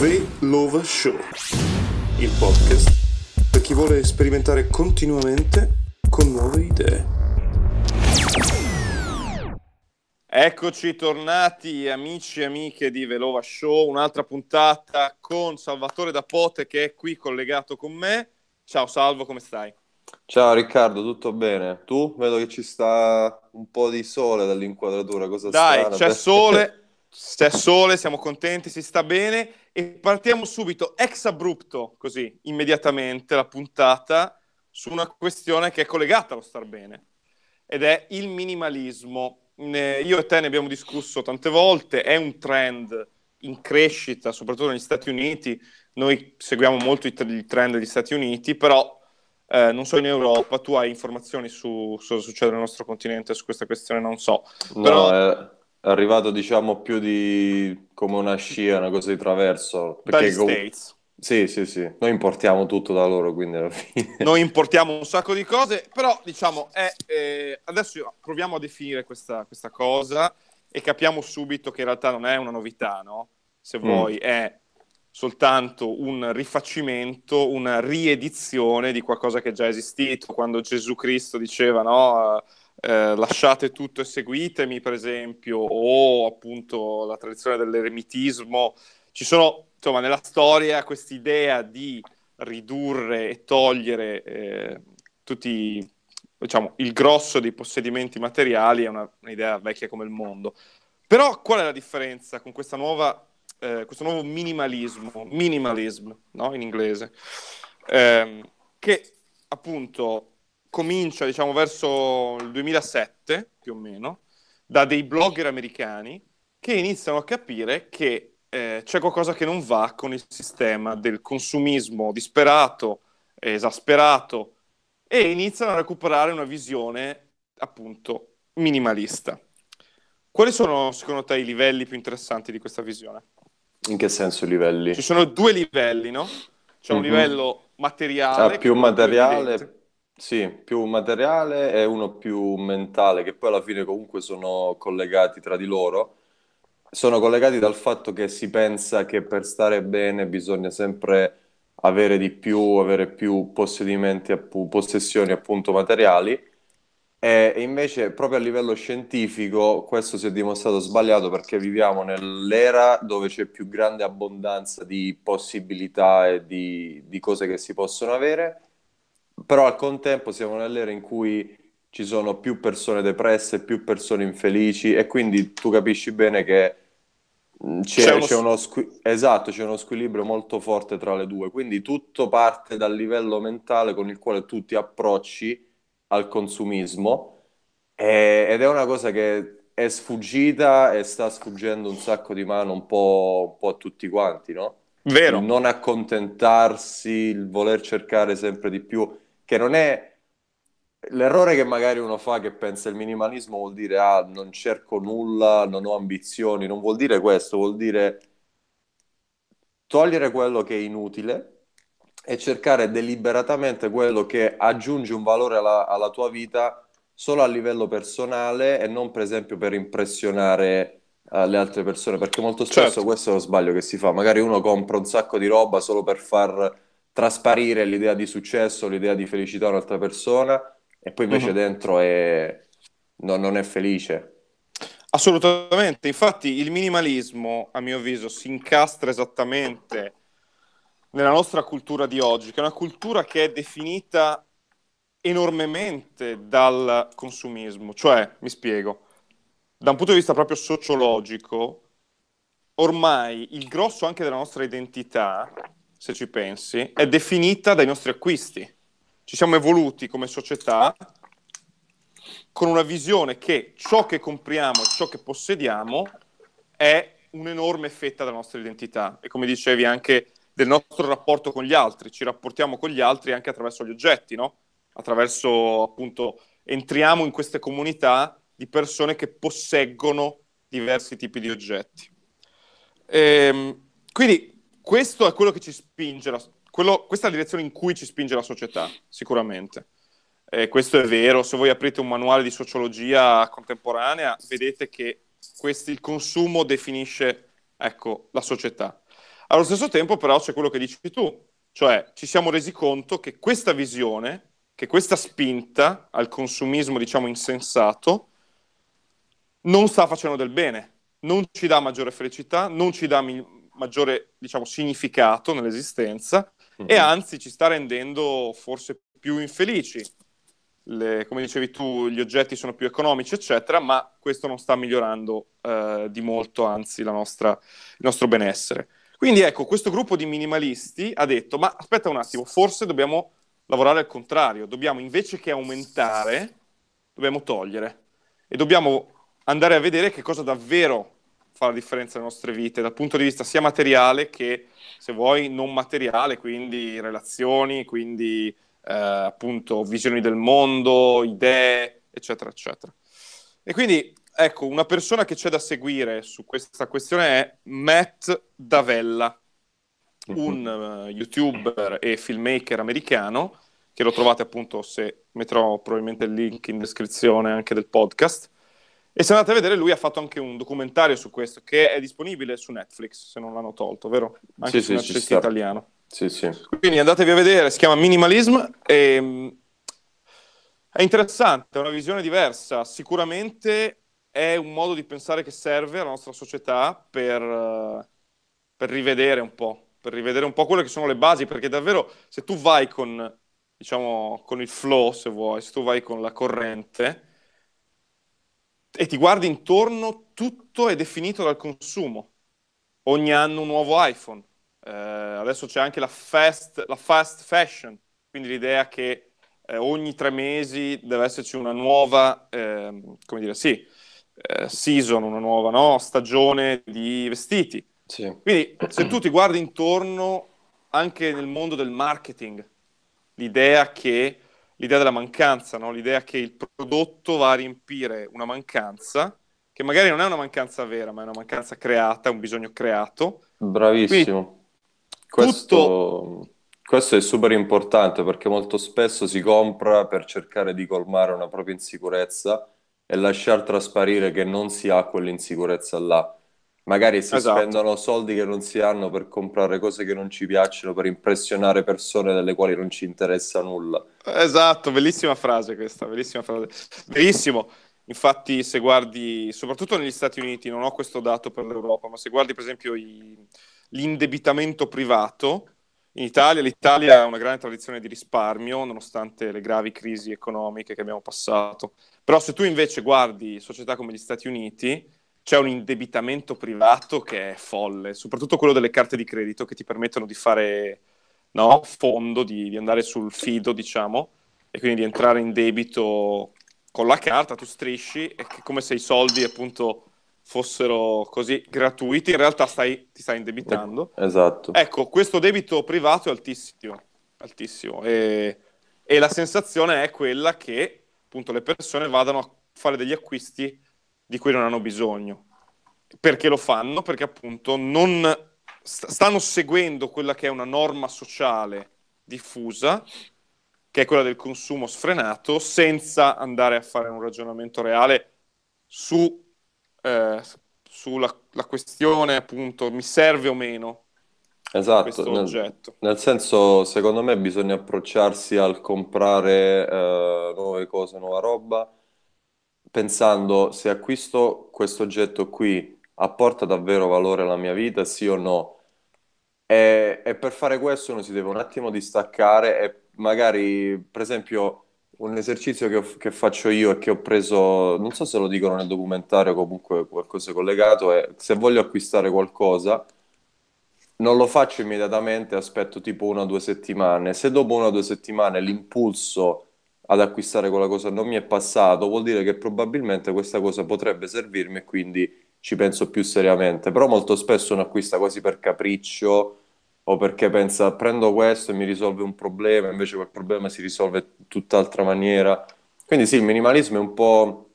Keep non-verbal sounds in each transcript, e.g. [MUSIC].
The Lova Show, il podcast per chi vuole sperimentare continuamente con nuove idee. Eccoci tornati amici e amiche di Velova Show, un'altra puntata con Salvatore da Pote che è qui collegato con me. Ciao Salvo, come stai? Ciao Riccardo, tutto bene? Tu? Vedo che ci sta un po' di sole dall'inquadratura, cosa Dai, strana. c'è [LAUGHS] sole, c'è sole, siamo contenti, si sta bene e partiamo subito ex abrupto, così, immediatamente la puntata su una questione che è collegata allo star bene ed è il minimalismo. Ne- Io e te ne abbiamo discusso tante volte, è un trend in crescita, soprattutto negli Stati Uniti. Noi seguiamo molto i, il trend degli Stati Uniti, però eh, non so in Europa, tu hai informazioni su, cosa succede nel nostro continente su questa questione, non so. No, Però- è arrivato diciamo più di come una scia, una cosa di traverso. Perché com- States. Sì, sì, sì. Noi importiamo tutto da loro, quindi alla fine... Noi [LAUGHS] importiamo un sacco di cose, però diciamo, è, eh, adesso proviamo a definire questa, questa cosa e capiamo subito che in realtà non è una novità, no? Se Mm. vuoi, è soltanto un rifacimento, una riedizione di qualcosa che è già esistito. Quando Gesù Cristo diceva, no? Eh, lasciate tutto e seguitemi, per esempio, o appunto la tradizione dell'eremitismo. Ci sono, insomma, nella storia questa idea di ridurre e togliere eh, tutti, diciamo, il grosso dei possedimenti materiali è una- un'idea vecchia come il mondo. Però qual è la differenza con questa nuova, eh, questo nuovo minimalismo, minimalism, no? In inglese, Ehm, che appunto comincia, diciamo, verso il 2007, più o meno, da dei blogger americani che iniziano a capire che eh, c'è qualcosa che non va con il sistema del consumismo disperato, esasperato, e iniziano a recuperare una visione appunto minimalista. Quali sono secondo te i livelli più interessanti di questa visione? In che senso i livelli? Ci sono due livelli, no? C'è un Mhm. livello materiale, Ah, più materiale. Sì, più materiale e uno più mentale, che poi alla fine comunque sono collegati tra di loro. Sono collegati dal fatto che si pensa che per stare bene bisogna sempre avere di più, avere più possedimenti, appu- possessioni appunto materiali. E invece, proprio a livello scientifico, questo si è dimostrato sbagliato perché viviamo nell'era dove c'è più grande abbondanza di possibilità e di, di cose che si possono avere, però al contempo siamo nell'era in cui ci sono più persone depresse, più persone infelici e quindi tu capisci bene che mh, c'è, C'è uno- c'è uno squi- esatto, c'è uno squilibrio molto forte tra le due, quindi tutto parte dal livello mentale con il quale tu ti approcci al consumismo e- ed è una cosa che è sfuggita e sta sfuggendo un sacco di mano un po', un po' a tutti quanti, no? Vero. Il non accontentarsi, il voler cercare sempre di più, che non è l'errore che magari uno fa che pensa il minimalismo vuol dire ah, non cerco nulla, non ho ambizioni, non vuol dire questo, vuol dire togliere quello che è inutile e cercare deliberatamente quello che aggiunge un valore alla, alla tua vita solo a livello personale e non per esempio per impressionare eh, le altre persone, perché molto spesso Certo. questo è lo sbaglio che si fa. Magari uno compra un sacco di roba solo per far trasparire l'idea di successo, l'idea di felicità a un'altra persona e poi invece Mhm. dentro è... no- non è felice. Assolutamente, infatti il minimalismo, a mio avviso, si incastra esattamente nella nostra cultura di oggi, che è una cultura che è definita enormemente dal consumismo. Cioè, mi spiego, da un punto di vista proprio sociologico, ormai il grosso anche della nostra identità, se ci pensi, è definita dai nostri acquisti. Ci siamo evoluti come società con una visione che ciò che compriamo, ciò che possediamo è un'enorme fetta della nostra identità e come dicevi anche del nostro rapporto con gli altri, ci rapportiamo con gli altri anche attraverso gli oggetti, no? Attraverso appunto entriamo in queste comunità di persone che posseggono diversi tipi di oggetti. Ehm, quindi questo è quello che ci spinge, la- quello- questa è la direzione in cui ci spinge la società, sicuramente. Eh, questo è vero, se voi aprite un manuale di sociologia contemporanea, vedete che questi- il consumo definisce ecco, la società. Allo stesso tempo, però, c'è quello che dici tu, cioè ci siamo resi conto che questa visione, che questa spinta al consumismo, diciamo, insensato, non sta facendo del bene, non ci dà maggiore felicità, non ci dà mi- maggiore, diciamo, significato nell'esistenza mm-hmm. e anzi ci sta rendendo forse più infelici. Le, come dicevi tu, gli oggetti sono più economici, eccetera, ma questo non sta migliorando eh, di molto, anzi, nostra, il nostro benessere. Quindi ecco, questo gruppo di minimalisti ha detto, ma aspetta un attimo, forse dobbiamo lavorare al contrario, dobbiamo invece che aumentare, dobbiamo togliere e dobbiamo andare a vedere che cosa davvero fa la differenza nelle nostre vite, dal punto di vista sia materiale che, se vuoi, non materiale, quindi relazioni, quindi eh, appunto visioni del mondo, idee, eccetera, eccetera. E quindi ecco, una persona che c'è da seguire su questa questione è Matt Davella, un uh, youtuber e filmmaker americano, che lo trovate appunto se metterò probabilmente il link in descrizione anche del podcast. E se andate a vedere, lui ha fatto anche un documentario su questo che è disponibile su Netflix, se non l'hanno tolto, vero? Anche sì, su sì, italiano. Sì, sì. Quindi andatevi a vedere, si chiama Minimalism e è interessante, è una visione diversa. Sicuramente è un modo di pensare che serve alla nostra società per, per, rivedere un po', per rivedere un po' quelle che sono le basi, perché davvero se tu vai con, diciamo, con il flow, se vuoi, se tu vai con la corrente e ti guardi intorno, tutto è definito dal consumo. Ogni anno un nuovo iPhone. Eh, adesso c'è anche la fast, la fast fashion, quindi l'idea che eh, ogni tre mesi deve esserci una nuova, eh, come dire, sì, eh, season, una nuova no? stagione di vestiti. Sì. Quindi se tu ti guardi intorno anche nel mondo del marketing, l'idea che l'idea della mancanza, no? l'idea che il prodotto va a riempire una mancanza, che magari non è una mancanza vera, ma è una mancanza creata, un bisogno creato. Bravissimo. Questo, tutto... questo è super importante perché molto spesso si compra per cercare di colmare una propria insicurezza e lasciar trasparire che non si ha quell'insicurezza là. Magari si esatto. spendono soldi che non si hanno per comprare cose che non ci piacciono, per impressionare persone delle quali non ci interessa nulla. Esatto, bellissima frase questa, bellissima frase. Benissimo. Infatti, se guardi, soprattutto negli Stati Uniti, non ho questo dato per l'Europa, ma se guardi per esempio i, l'indebitamento privato, in Italia, l'Italia ha una grande tradizione di risparmio, nonostante le gravi crisi economiche che abbiamo passato. Però se tu invece guardi società come gli Stati Uniti, c'è un indebitamento privato che è folle, soprattutto quello delle carte di credito che ti permettono di fare no, fondo, di, di andare sul fido, diciamo, e quindi di entrare in debito con la carta, tu strisci, è come se i soldi appunto fossero così gratuiti, in realtà stai, ti stai indebitando. Esatto. Ecco, questo debito privato è altissimo, altissimo. E, e, la sensazione è quella che appunto le persone vadano a fare degli acquisti di cui non hanno bisogno. Perché lo fanno? Perché appunto non st- stanno seguendo quella che è una norma sociale diffusa, che è quella del consumo sfrenato, senza andare a fare un ragionamento reale su eh, sulla questione appunto mi serve o meno esatto, nel, nel, senso secondo me bisogna approcciarsi al comprare eh, nuove cose, nuova roba pensando se acquisto questo oggetto qui apporta davvero valore alla mia vita, sì o no. E, e per fare questo uno si deve un attimo distaccare e magari, per esempio, un esercizio che, che, faccio io e che ho preso, non so se lo dicono nel documentario comunque qualcosa collegato, è se voglio acquistare qualcosa, non lo faccio immediatamente, aspetto tipo una o due settimane. Se dopo una o due settimane l'impulso ad acquistare quella cosa non mi è passato, vuol dire che probabilmente questa cosa potrebbe servirmi e quindi ci penso più seriamente. Però molto spesso uno acquista quasi per capriccio o perché pensa prendo questo e mi risolve un problema, invece quel problema si risolve in tutt'altra maniera. Quindi sì, il minimalismo è un po'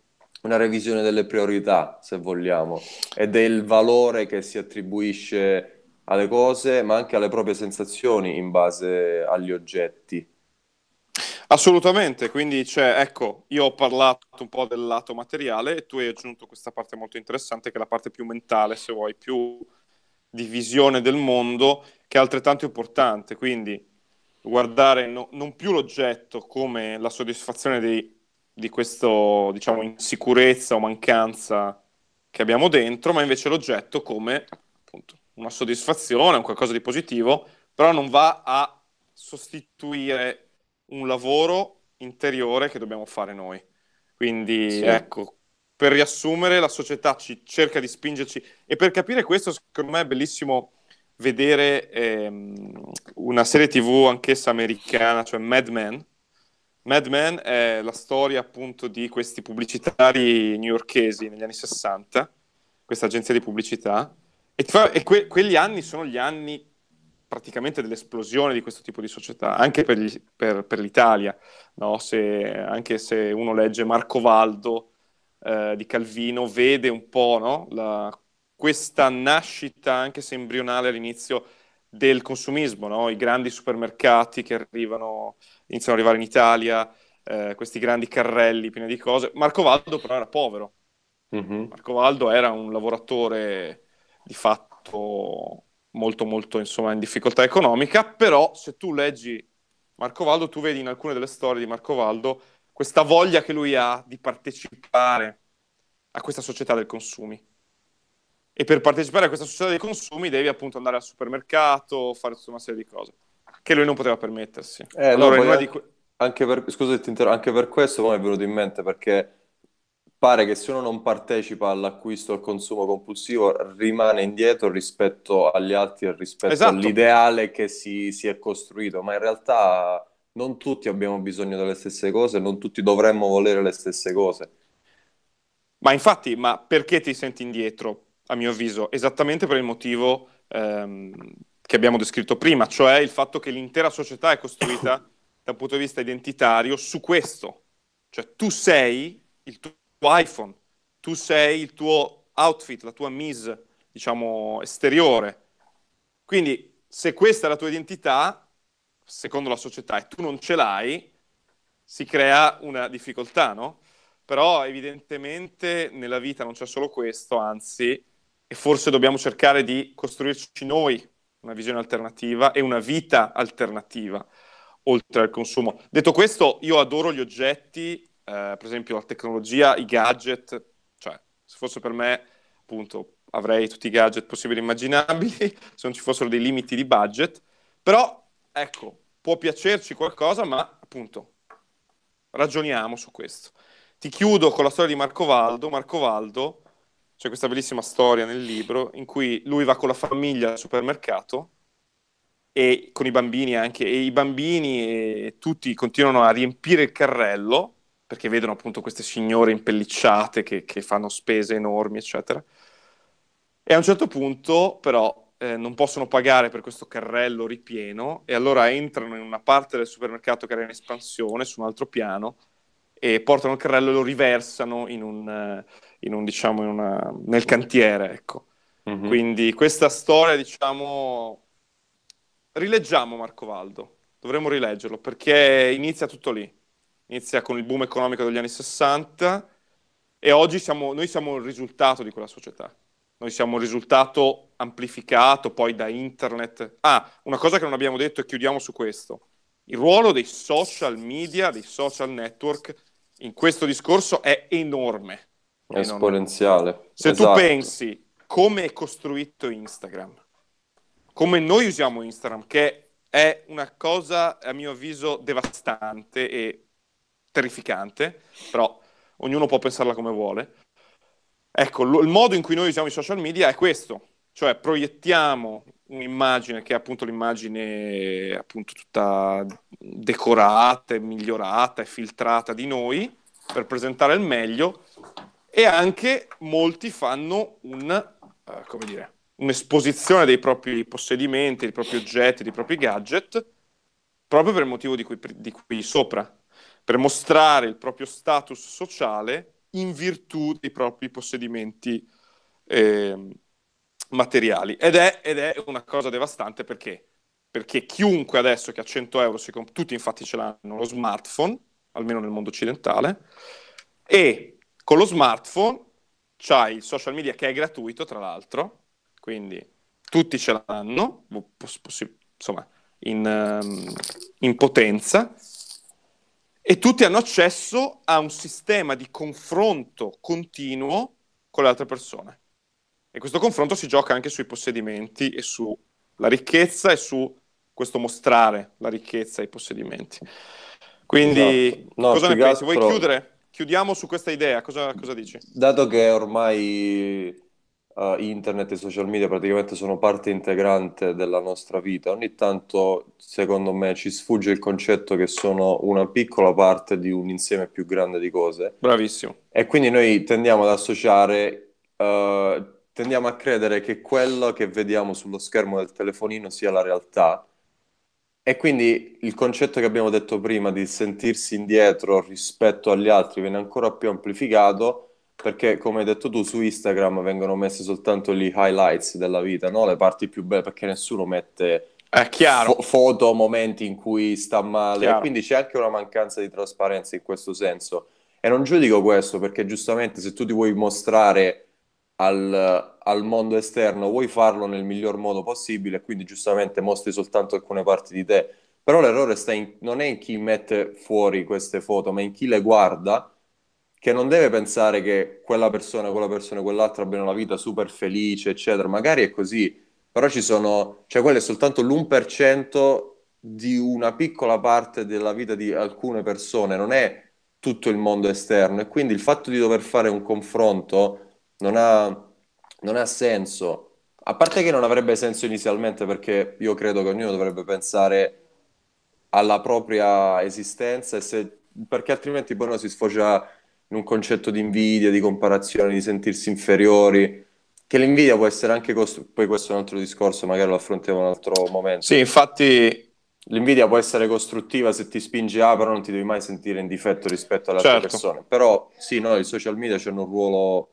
una revisione delle priorità, se vogliamo, e del valore che si attribuisce alle cose, ma anche alle proprie sensazioni in base agli oggetti. Assolutamente, quindi c'è, ecco, io ho parlato un po' del lato materiale e tu hai aggiunto questa parte molto interessante che è la parte più mentale, se vuoi, più di visione del mondo che è altrettanto importante. Quindi guardare no, non più l'oggetto come la soddisfazione dei, di questo, diciamo, insicurezza o mancanza che abbiamo dentro, ma invece l'oggetto come appunto una soddisfazione, un qualcosa di positivo, però non va a sostituire un lavoro interiore che dobbiamo fare noi. Quindi sì. ecco, per riassumere, la società ci cerca di spingerci e per capire questo, secondo me è bellissimo vedere ehm, una serie tv anch'essa americana, cioè Mad Men. Mad Men è la storia appunto di questi pubblicitari newyorkesi negli anni 60, questa agenzia di pubblicità, e, fa, e que- quegli anni sono gli anni praticamente dell'esplosione di questo tipo di società, anche per, gli, per, per l'Italia, no? se, anche se uno legge Marco Valdo eh, di Calvino, vede un po' no? La, questa nascita, anche se embrionale all'inizio, del consumismo, no? i grandi supermercati che arrivano, iniziano ad arrivare in Italia, eh, questi grandi carrelli pieni di cose. Marco Valdo però era povero. Mm-hmm. Marco Valdo era un lavoratore di fatto molto molto insomma in difficoltà economica, però se tu leggi Marco Valdo, tu vedi in alcune delle storie di Marco Valdo questa voglia che lui ha di partecipare a questa società del consumi e per partecipare a questa società dei consumi devi appunto andare al supermercato, fare tutta una serie di cose che lui non poteva permettersi. Eh, allora, no, anche, que- anche, per, scusate, anche per questo mi è venuto in mente perché pare che se uno non partecipa all'acquisto al consumo compulsivo rimane indietro rispetto agli altri e rispetto esatto. all'ideale che si, si è costruito, ma in realtà non tutti abbiamo bisogno delle stesse cose, non tutti dovremmo volere le stesse cose. Ma infatti, ma perché ti senti indietro? a mio avviso, esattamente per il motivo ehm, che abbiamo descritto prima, cioè il fatto che l'intera società è costruita [COUGHS] da un punto di vista identitario su questo. Cioè tu sei il tuo iPhone, tu sei il tuo outfit, la tua mise, diciamo, esteriore. Quindi se questa è la tua identità, secondo la società, e tu non ce l'hai, si crea una difficoltà, no? Però evidentemente nella vita non c'è solo questo, anzi e forse dobbiamo cercare di costruirci noi una visione alternativa e una vita alternativa oltre al consumo. Detto questo, io adoro gli oggetti, per esempio la tecnologia, i gadget, cioè se fosse per me, appunto, avrei tutti i gadget possibili e immaginabili, [LAUGHS] se non ci fossero dei limiti di budget, però ecco, può piacerci qualcosa, ma appunto ragioniamo su questo. Ti chiudo con la storia di Marco Valdo. Marco Valdo c'è questa bellissima storia nel libro in cui lui va con la famiglia al supermercato e con i bambini anche, e i bambini e tutti continuano a riempire il carrello perché vedono appunto queste signore impellicciate che, che fanno spese enormi, eccetera. E a un certo punto, però, eh, non possono pagare per questo carrello ripieno e allora entrano in una parte del supermercato che era in espansione, su un altro piano, e portano il carrello e lo riversano in un, in un, diciamo, in una, nel cantiere, ecco. Mm-hmm. Quindi questa storia, diciamo, rileggiamo Marco Valdo, dovremmo rileggerlo perché inizia tutto lì, inizia con il boom economico degli anni 60 e oggi siamo, noi siamo il risultato di quella società. Noi siamo il risultato amplificato poi da internet. Ah, una cosa che non abbiamo detto e chiudiamo su questo. Il ruolo dei social media, dei social network in questo discorso è enorme. È esponenziale. Se esatto. tu pensi come è costruito Instagram, come noi usiamo Instagram, che è una cosa a mio avviso devastante e terrificante, però ognuno può pensarla come vuole. Ecco, lo, il modo in cui noi usiamo i social media è questo, cioè proiettiamo un'immagine che è appunto l'immagine appunto tutta decorata, migliorata e filtrata di noi per presentare il meglio e anche molti fanno un, uh, come dire, un'esposizione dei propri possedimenti, dei propri oggetti, dei propri gadget, proprio per il motivo di cui, di cui sopra, per mostrare il proprio status sociale in virtù dei propri possedimenti eh, materiali. Ed è, ed è, una cosa devastante perché? Perché chiunque adesso che ha 100 euro, si comp- tutti infatti ce l'hanno, lo smartphone, almeno nel mondo occidentale, e con lo smartphone c'hai il social media che è gratuito, tra l'altro, quindi tutti ce l'hanno, poss- poss- insomma, in, um, in potenza, e tutti hanno accesso a un sistema di confronto continuo con le altre persone. E questo confronto si gioca anche sui possedimenti e sulla ricchezza e su questo mostrare la ricchezza e i possedimenti. Quindi, esatto. no, cosa ne pensi? Vuoi chiudere? Chiudiamo su questa idea, cosa, cosa dici? Dato che ormai uh, internet e social media praticamente sono parte integrante della nostra vita. Ogni tanto, secondo me, ci sfugge il concetto che sono una piccola parte di un insieme più grande di cose. Bravissimo. E quindi noi tendiamo ad associare, uh, tendiamo a credere che quello che vediamo sullo schermo del telefonino sia la realtà. E quindi il concetto che abbiamo detto prima di sentirsi indietro rispetto agli altri viene ancora più amplificato perché come hai detto tu su Instagram vengono messe soltanto gli highlights della vita, no? le parti più belle, perché nessuno mette fo- foto, momenti in cui sta male, e quindi c'è anche una mancanza di trasparenza in questo senso. E non giudico questo perché giustamente se tu ti vuoi mostrare al, al mondo esterno, vuoi farlo nel miglior modo possibile, quindi giustamente mostri soltanto alcune parti di te. Però l'errore sta in, non è in chi mette fuori queste foto, ma in chi le guarda che non deve pensare che quella persona, quella persona quell'altra abbiano una vita super felice, eccetera. Magari è così, però ci sono, cioè quello è soltanto l'1% di una piccola parte della vita di alcune persone, non è tutto il mondo esterno e quindi il fatto di dover fare un confronto non ha, non ha senso. A parte che non avrebbe senso inizialmente perché io credo che ognuno dovrebbe pensare alla propria esistenza e se, perché altrimenti poi uno si sfocia in un concetto di invidia, di comparazione, di sentirsi inferiori. Che l'invidia può essere anche costruttiva, poi questo è un altro discorso, magari lo affrontiamo in un altro momento. Sì, infatti L'invidia può essere costruttiva se ti spinge a, però non ti devi mai sentire in difetto rispetto alle certo. altre persone. Però sì, no, i social media hanno un ruolo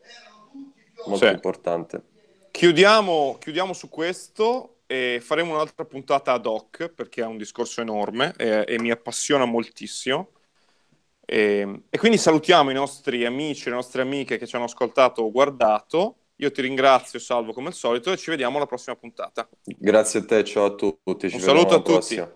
molto sì. importante. Chiudiamo, chiudiamo, su questo e faremo un'altra puntata ad hoc perché è un discorso enorme e, e mi appassiona moltissimo. E, ehm, e, quindi salutiamo i nostri amici, le nostre amiche che ci hanno ascoltato o guardato. Io ti ringrazio, Salvo, come al solito, e ci vediamo alla prossima puntata. Grazie a te, ciao a tutti. Ci Un saluto a tutti. Prossima.